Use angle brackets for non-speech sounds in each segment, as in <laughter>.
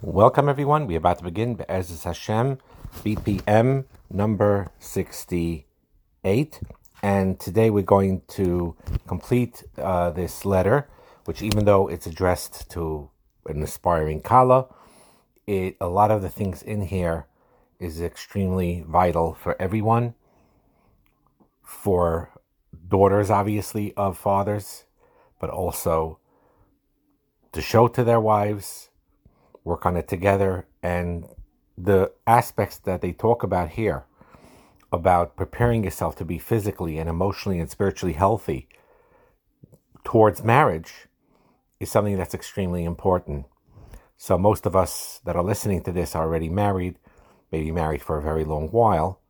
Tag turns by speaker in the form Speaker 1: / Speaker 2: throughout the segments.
Speaker 1: Welcome, everyone. We're about to begin Be'ezus Hashem, BPM number 68. And today we're going to complete uh, this letter, which, even though it's addressed to an aspiring Kala, it, a lot of the things in here is extremely vital for everyone, for daughters, obviously, of fathers, but also to show to their wives work on it together. And the aspects that they talk about here about preparing yourself to be physically and emotionally and spiritually healthy towards marriage is something that's extremely important. So, most of us that are listening to this are already married, maybe married for a very long while.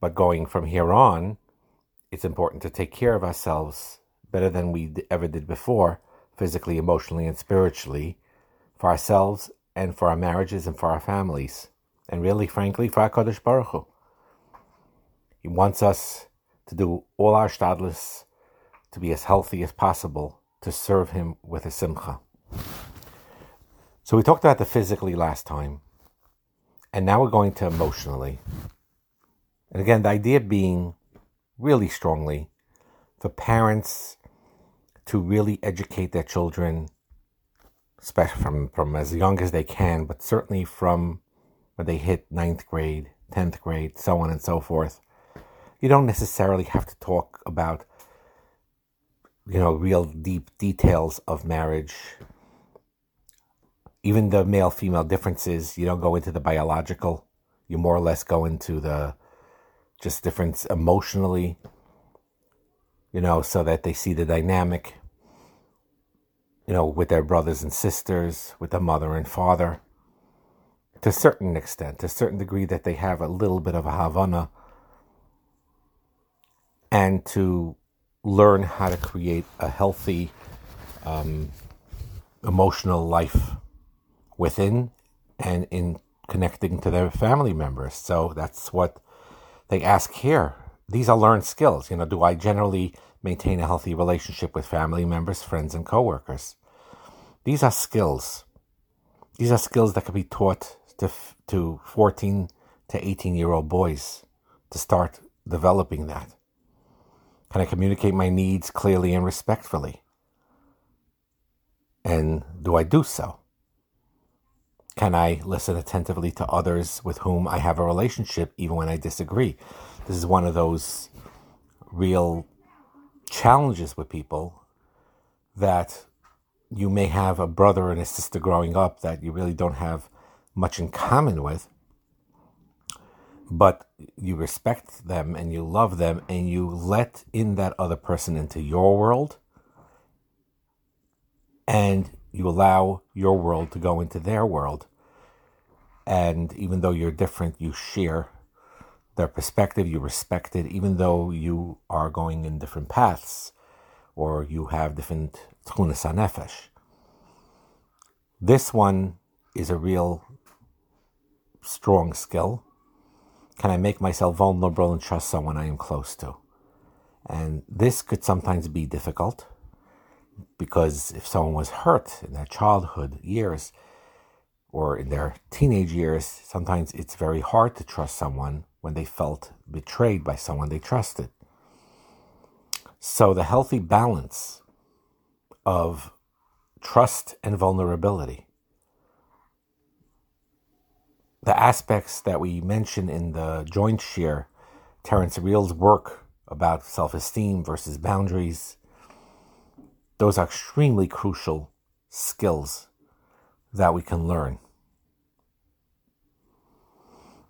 Speaker 1: But going from here on, it's important to take care of ourselves better than we ever did before, physically, emotionally, and spiritually for ourselves and for our marriages and for our families. And really, frankly, for our Kodesh Baruch Hu. He wants us to do all our shtadlis to be as healthy as possible to serve Him with a simcha. So we talked about the physically last time, and now we're going to emotionally. And again, the idea being really strongly for parents to really educate their children especially from, from as young as they can, but certainly from when they hit ninth grade, 10th grade, so on and so forth. You don't necessarily have to talk about, you know, real deep details of marriage. Even the male female differences, you don't go into the biological. You more or less go into the just difference emotionally, you know, so that they see the dynamic you know, with their brothers and sisters, with the mother and father, to a certain extent, to a certain degree that they have a little bit of a Havana, and to learn how to create a healthy um, emotional life within and in connecting to their family members. So that's what they ask here. These are learned skills. You know, do I generally maintain a healthy relationship with family members, friends, and coworkers. These are skills. These are skills that can be taught to, to 14 to 18 year old boys to start developing that. Can I communicate my needs clearly and respectfully? And do I do so? Can I listen attentively to others with whom I have a relationship even when I disagree? This is one of those real challenges with people that you may have a brother and a sister growing up that you really don't have much in common with, but you respect them and you love them and you let in that other person into your world and you allow your world to go into their world. And even though you're different, you share their perspective, you respect it, even though you are going in different paths or you have different tchunas hanefesh. This one is a real strong skill. Can I make myself vulnerable and trust someone I am close to? And this could sometimes be difficult because if someone was hurt in their childhood years or in their teenage years, sometimes it's very hard to trust someone when they felt betrayed by someone they trusted. So, the healthy balance of trust and vulnerability, the aspects that we mention in the joint share, Terence Real's work about self esteem versus boundaries, those are extremely crucial skills that we can learn.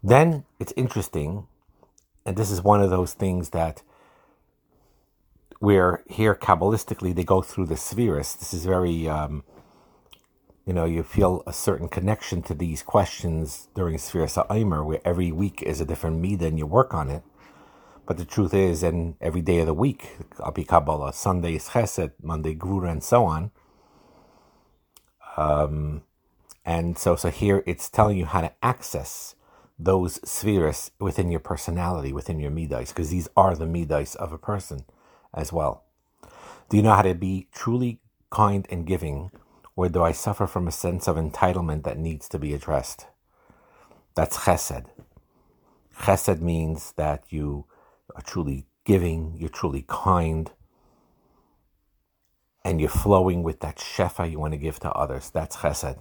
Speaker 1: Then it's interesting, and this is one of those things that where here Kabbalistically they go through the spheres. This is very, um, you know, you feel a certain connection to these questions during Sefiras Ha'omer, where every week is a different Mida and you work on it. But the truth is, and every day of the week, Abi Kabbalah, Sunday is Chesed, Monday Gvura, and so on. Um, and so, so here it's telling you how to access those spheres within your personality, within your midas, because these are the midas of a person as well. Do you know how to be truly kind and giving Or do I suffer from a sense of entitlement that needs to be addressed? That's chesed. Chesed means that you are truly giving, you're truly kind, and you're flowing with that shefa you want to give to others. That's chesed.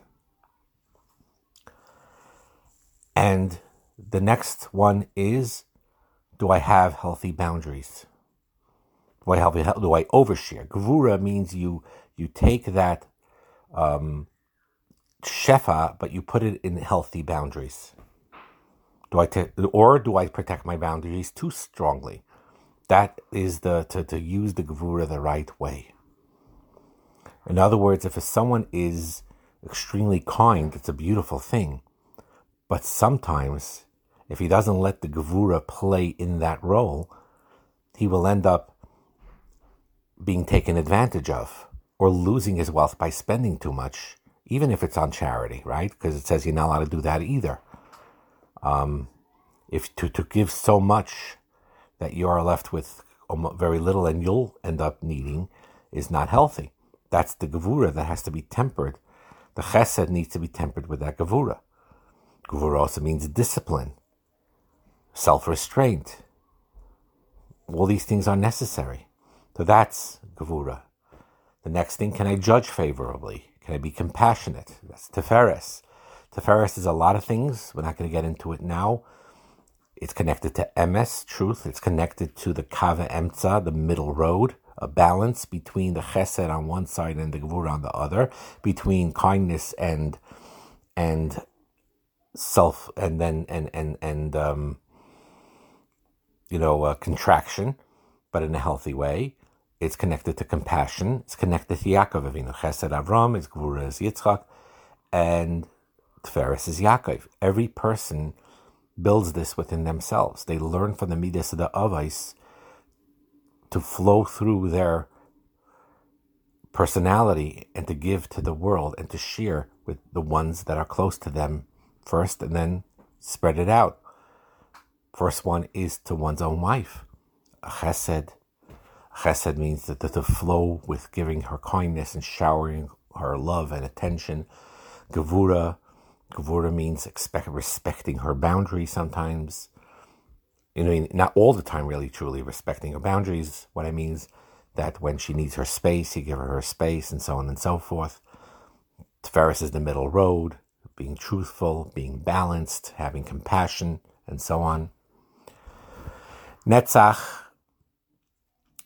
Speaker 1: And the next one is do I have healthy boundaries? Do I have do I overshare? Gvura means you you take that um, shefa, but you put it in healthy boundaries. Do I t- or do I protect my boundaries too strongly? That is the to, to use the gvura the right way. In other words, if someone is extremely kind, it's a beautiful thing. But sometimes, if he doesn't let the gvura play in that role, he will end up being taken advantage of or losing his wealth by spending too much, even if it's on charity, right? Because it says you're not allowed to do that either. Um, if to, to give so much that you are left with very little and you'll end up needing is not healthy. That's the gevura that has to be tempered. The chesed needs to be tempered with that gevura. Gevura also means discipline, self-restraint. All these things are necessary. So that's gevura. The next thing, can I judge favorably? Can I be compassionate? That's Tiferes. Tiferes is a lot of things. We're not going to get into it now. It's connected to emes, truth. It's connected to the kav ha'emtza, the middle road, a balance between the chesed on one side and the gevura on the other, between kindness and and self, and then and and and um, you know uh, contraction, but in a healthy way. It's connected to compassion. It's connected to Yaakov Avinu. Chesed Avram is Gvura is Yitzchak, and Tiferes is Yaakov. Every person builds this within themselves. They learn from the midas of the avais to flow through their personality and to give to the world and to share with the ones that are close to them first and then spread it out. First one is to one's own wife. Chesed. Chesed means that to flow with giving her kindness and showering her love and attention. Gevura Gevura means expect, respecting her boundaries sometimes. You know, not all the time, really, truly respecting her boundaries. What I mean is that when she needs her space, you give her her space, and so on and so forth. Tiferes is the middle road, being truthful, being balanced, having compassion, and so on. Netzach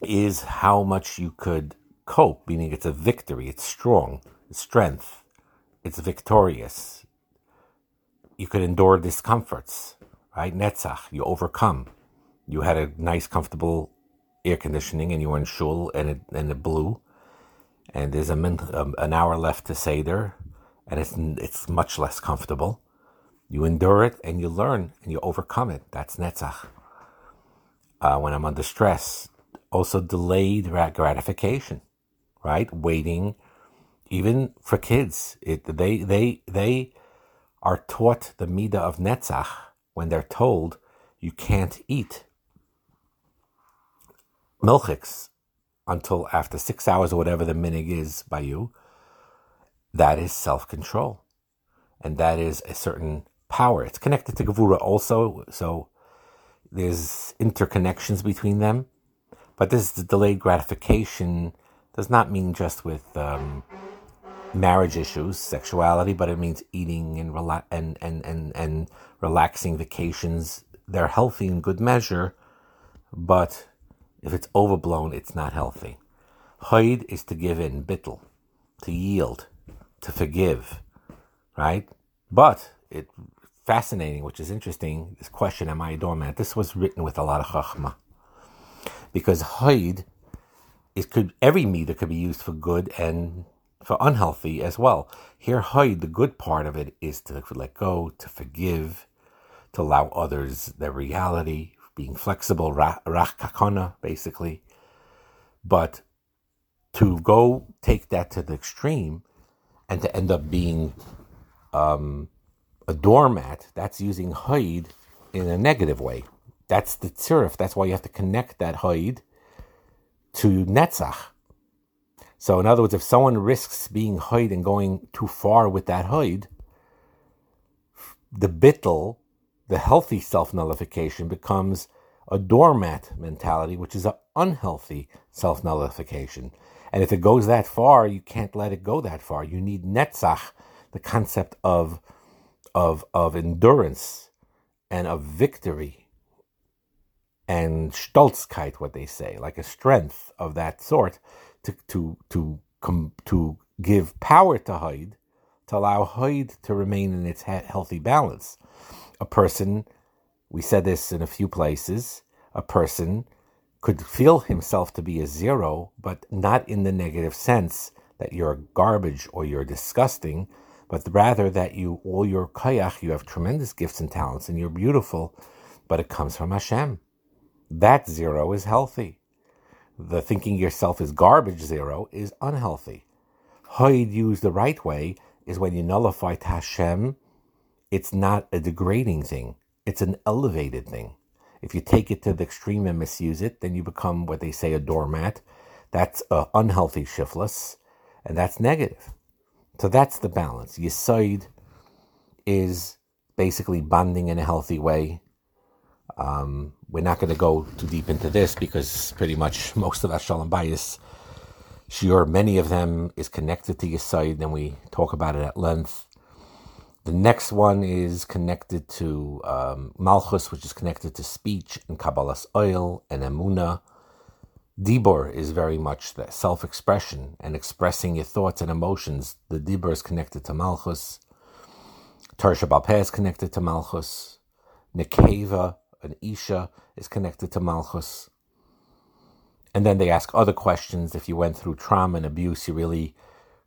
Speaker 1: is how much you could cope, meaning it's a victory, it's strong, it's strength, it's victorious, you could endure discomforts, right? Netzach, you overcome. You had a nice, comfortable air conditioning and you were in shul and it, and it blew. And there's a min, um, an hour left to Seder and it's, it's much less comfortable. You endure it and you learn and you overcome it. That's Netzach. Uh, when I'm under stress, also delayed gratification, right? Waiting, even for kids, it, they, they, they, are taught the midah of netzach when they're told you can't eat milchiks until after six hours or whatever the minig is by you. That is self-control, and that is a certain power. It's connected to gevura also, so there's interconnections between them. But this delayed gratification does not mean just with um, marriage issues, sexuality, but it means eating and rela- and, and, and, and relaxing vacations. They're healthy in good measure, but if it's overblown, it's not healthy. Hoid is to give in, bittel, to yield, to forgive, right? But it fascinating, which is interesting. This question, "Am I a doormat?" This was written with a lot of chachma, because hoid, it could every midah could be used for good and for unhealthy as well. Here, hoid, the good part of it is to let go, to forgive, to allow others their reality, being flexible, rach kakona, basically. But to go take that to the extreme and to end up being um, a doormat, that's using hoid in a negative way. That's the tzirif. That's why you have to connect that hoid to netzach So, in other words, if someone risks being hide and going too far with that hide, the bittel, the healthy self nullification, becomes a doormat mentality, which is an unhealthy self nullification. And if it goes that far, you can't let it go that far. You need netzach, the concept of, of, of endurance and of victory and stolzkeit, what they say, like a strength of that sort, to to to come to give power to Haid, to allow Haid to remain in its healthy balance. A person, we said this in a few places, a person could feel himself to be a zero, but not in the negative sense that you're garbage or you're disgusting, but rather that you, all your kayach, you have tremendous gifts and talents and you're beautiful, but it comes from Hashem. That zero is healthy. The thinking yourself is garbage zero is unhealthy. Hoid used the right way is when you nullify Hashem, it's not a degrading thing, it's an elevated thing. If you take it to the extreme and misuse it, then you become what they say a doormat. That's uh, unhealthy shiflus, and that's negative. So that's the balance. Yisoid is basically bonding in a healthy way. Um, we're not going to go too deep into this because pretty much <laughs> most of our Shalom Bayis, sure, many of them is connected to Yisoid, and we talk about it at length. The next one is connected to um, Malchus, which is connected to speech and Kabbalas ol and Emuna. Dibor is very much self expression and expressing your thoughts and emotions. The Dibor is connected to Malchus. Torah Sheb'al Peh is connected to Malchus. Nekeva, an Isha, is connected to Malchus. And then they ask other questions. If you went through trauma and abuse, you really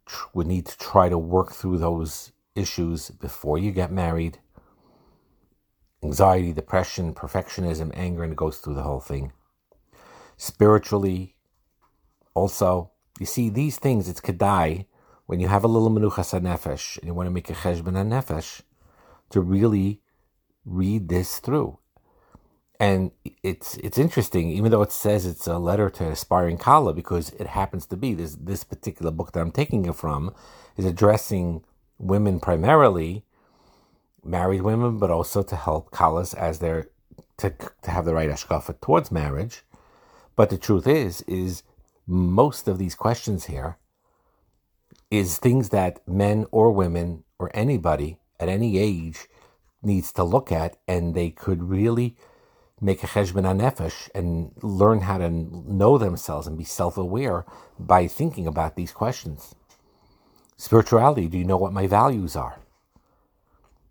Speaker 1: tr- would need to try to work through those issues before you get married anxiety, depression, perfectionism, anger, and it goes through the whole thing. Spiritually, also, you see, these things, it's kedai, when you have a little menuchas nefesh and you want to make a cheshbon nefesh, to really read this through. And it's it's interesting, even though it says it's a letter to aspiring kala, because it happens to be this this particular book that I'm taking it from is addressing women primarily, married women, but also to help kalas as they're to, to have the right ashkafa towards marriage. But the truth is, is most of these questions here is things that men or women or anybody at any age needs to look at, and they could really make a cheshbon nefesh and learn how to know themselves and be self-aware by thinking about these questions. Spirituality, do you know what my values are?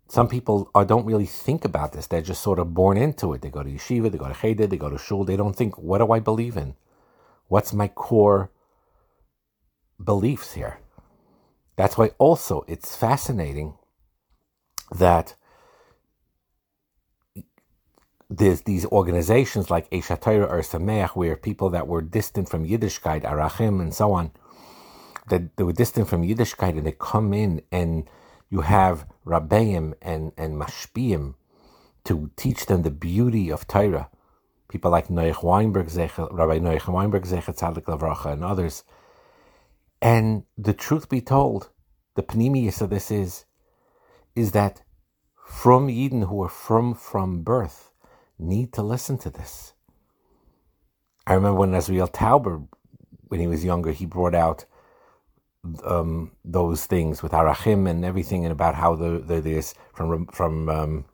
Speaker 1: Some people are, don't really think about this. They're just sort of born into it. They go to yeshiva, they go to cheder, they go to shul. They don't think, what do I believe in? What's my core beliefs here? That's why also it's fascinating that there's these organizations like Eshatayra Ohr Somayach, where people that were distant from Yiddishkeit, Arachim, and so on, that they were distant from Yiddishkeit and they come in and you have Rabbeim and, and Mashpiyim to teach them the beauty of Torah. People like Noach Weinberg, Rabbi Noach Weinberg, Zechet Tzadik Lavracha, and others. And the truth be told, the pnimius of this is, is that from Eden who are from from birth need to listen to this. I remember when Azriel Tauber, when he was younger, he brought out um, those things with Arachim and everything, and about how the, the there's from from um,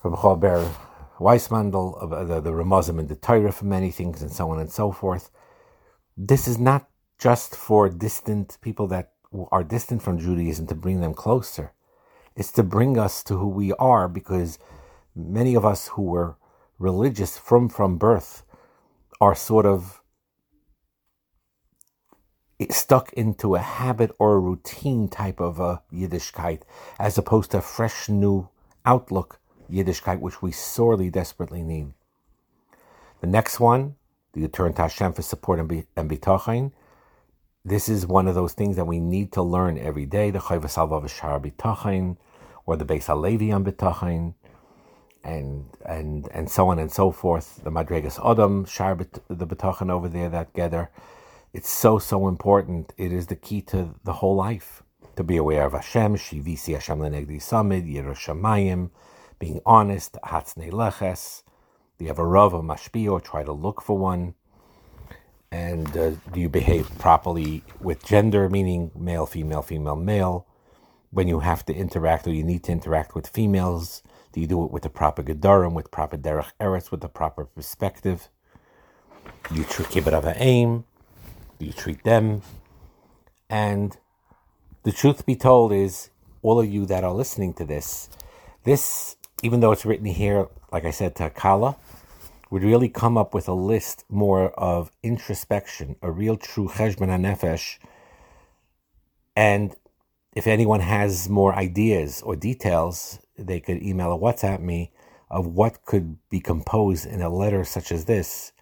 Speaker 1: from Chober Weissmandel, uh, the, the Ramazim and the Torah for many things, and so on and so forth. This is not just for distant people that are distant from Judaism to bring them closer. It's to bring us to who we are because many of us who were religious from from birth are sort of stuck into a habit or a routine type of a Yiddishkeit, as opposed to a fresh new outlook Yiddishkeit, which we sorely, desperately need. The next one, the turn to Hashem for support and, and bitachin. This is one of those things that we need to learn every day. The Chovos HaLevavos Shar bitachin, or the Beis Halevi on bitachin, and and and so on and so forth. The Madregas Adam Shar the bitachin over there that gather It's so, so important. It is the key to the whole life. To be aware of Hashem, Shivisi Hashem Lenegdi Samid, Yiras Shamayim, being honest, Hatzne Leches. Do you have a Rav, a Mashpio, try to look for one? And uh, do you behave properly with gender, meaning male, female, female, male? When you have to interact or you need to interact with females, do you do it with the proper gedarim, with proper derech eretz, with the proper perspective? You keep it of aim? You treat them? And the truth be told is, all of you that are listening to this, this, even though it's written here, like I said, to Kala, would really come up with a list more of introspection, a real true cheshbon nefesh. And if anyone has more ideas or details, they could email or WhatsApp me of what could be composed in a letter such as this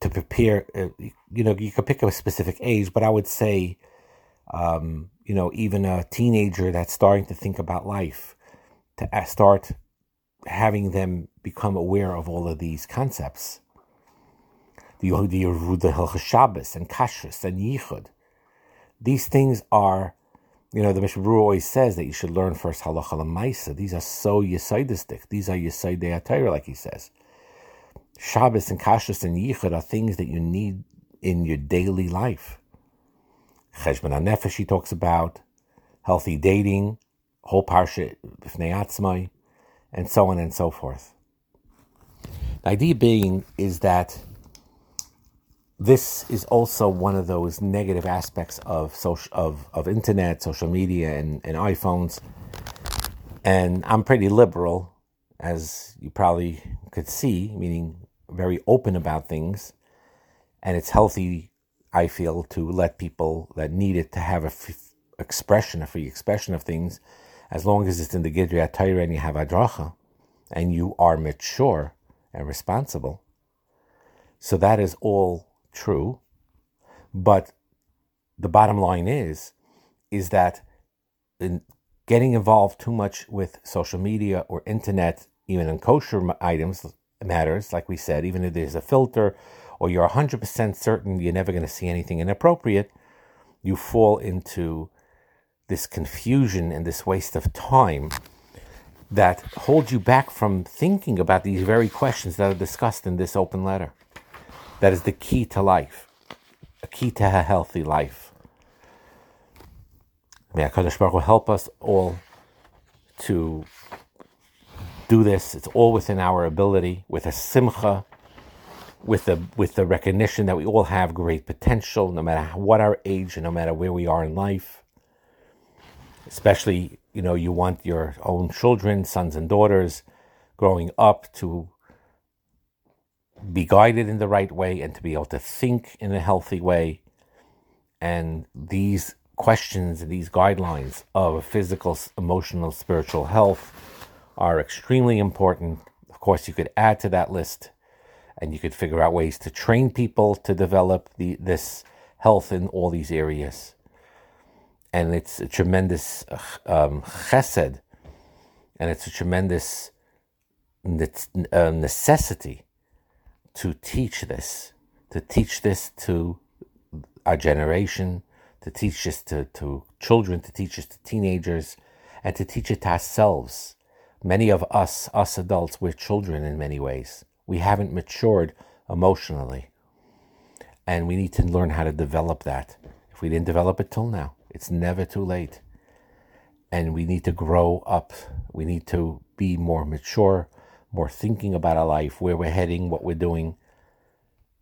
Speaker 1: to prepare. Uh, you know, you could pick a specific age, but I would say, um, you know, even a teenager that's starting to think about life, to start having them become aware of all of these concepts. The Yehuda Shabbos and Kashrus and Yichud. These things are, you know, the Mishnah always says that you should learn first halacha lemaisa. These are so yisaidistic. These are yisaidei atayra, like he says. Shabbos and Kashrus and Yichud are things that you need in your daily life. Cheshbon HaNefesh, he talks about healthy dating, whole parsha b'fnei and so on and so forth. The idea being is that this is also one of those negative aspects of social of, of internet, social media, and, and iPhones. And I'm pretty liberal, as you probably could see, meaning very open about things. And it's healthy, I feel, to let people that need it to have a f- expression, a free expression of things, as long as it's in the Gidri Torah and you have Adracha, and you are mature and responsible. So that is all true. But the bottom line is, is that in getting involved too much with social media or internet, even in kosher items, matters, like we said, even if there's a filter or you're 100% certain you're never going to see anything inappropriate, you fall into this confusion and this waste of time that hold you back from thinking about these very questions that are discussed in this open letter. That is the key to life, a key to a healthy life. May HaKadosh Baruch Hu help us all to do this. It's all within our ability, with a simcha, with the with the recognition that we all have great potential, no matter what our age and no matter where we are in life. Especially you know, you want your own children, sons and daughters, growing up to be guided in the right way and to be able to think in a healthy way. And these questions, these guidelines of physical, emotional, spiritual health are extremely important. Of course, you could add to that list and you could figure out ways to train people to develop the, this health in all these areas and it's a tremendous um, chesed, and it's a tremendous uh, necessity to teach this, to teach this to our generation, to teach this to, to children, to teach this to teenagers, and to teach it to ourselves. Many of us, us adults, we're children in many ways. We haven't matured emotionally. And we need to learn how to develop that if we didn't develop it till now. It's never too late. And we need to grow up. We need to be more mature, more thinking about our life, where we're heading, what we're doing.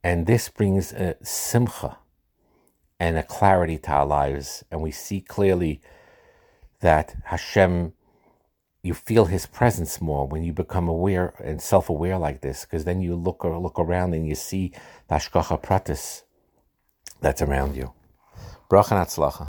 Speaker 1: And this brings a simcha and a clarity to our lives. And we see clearly that Hashem, you feel His presence more when you become aware and self-aware like this, because then you look or look around and you see the Pratis that's around you. Bracha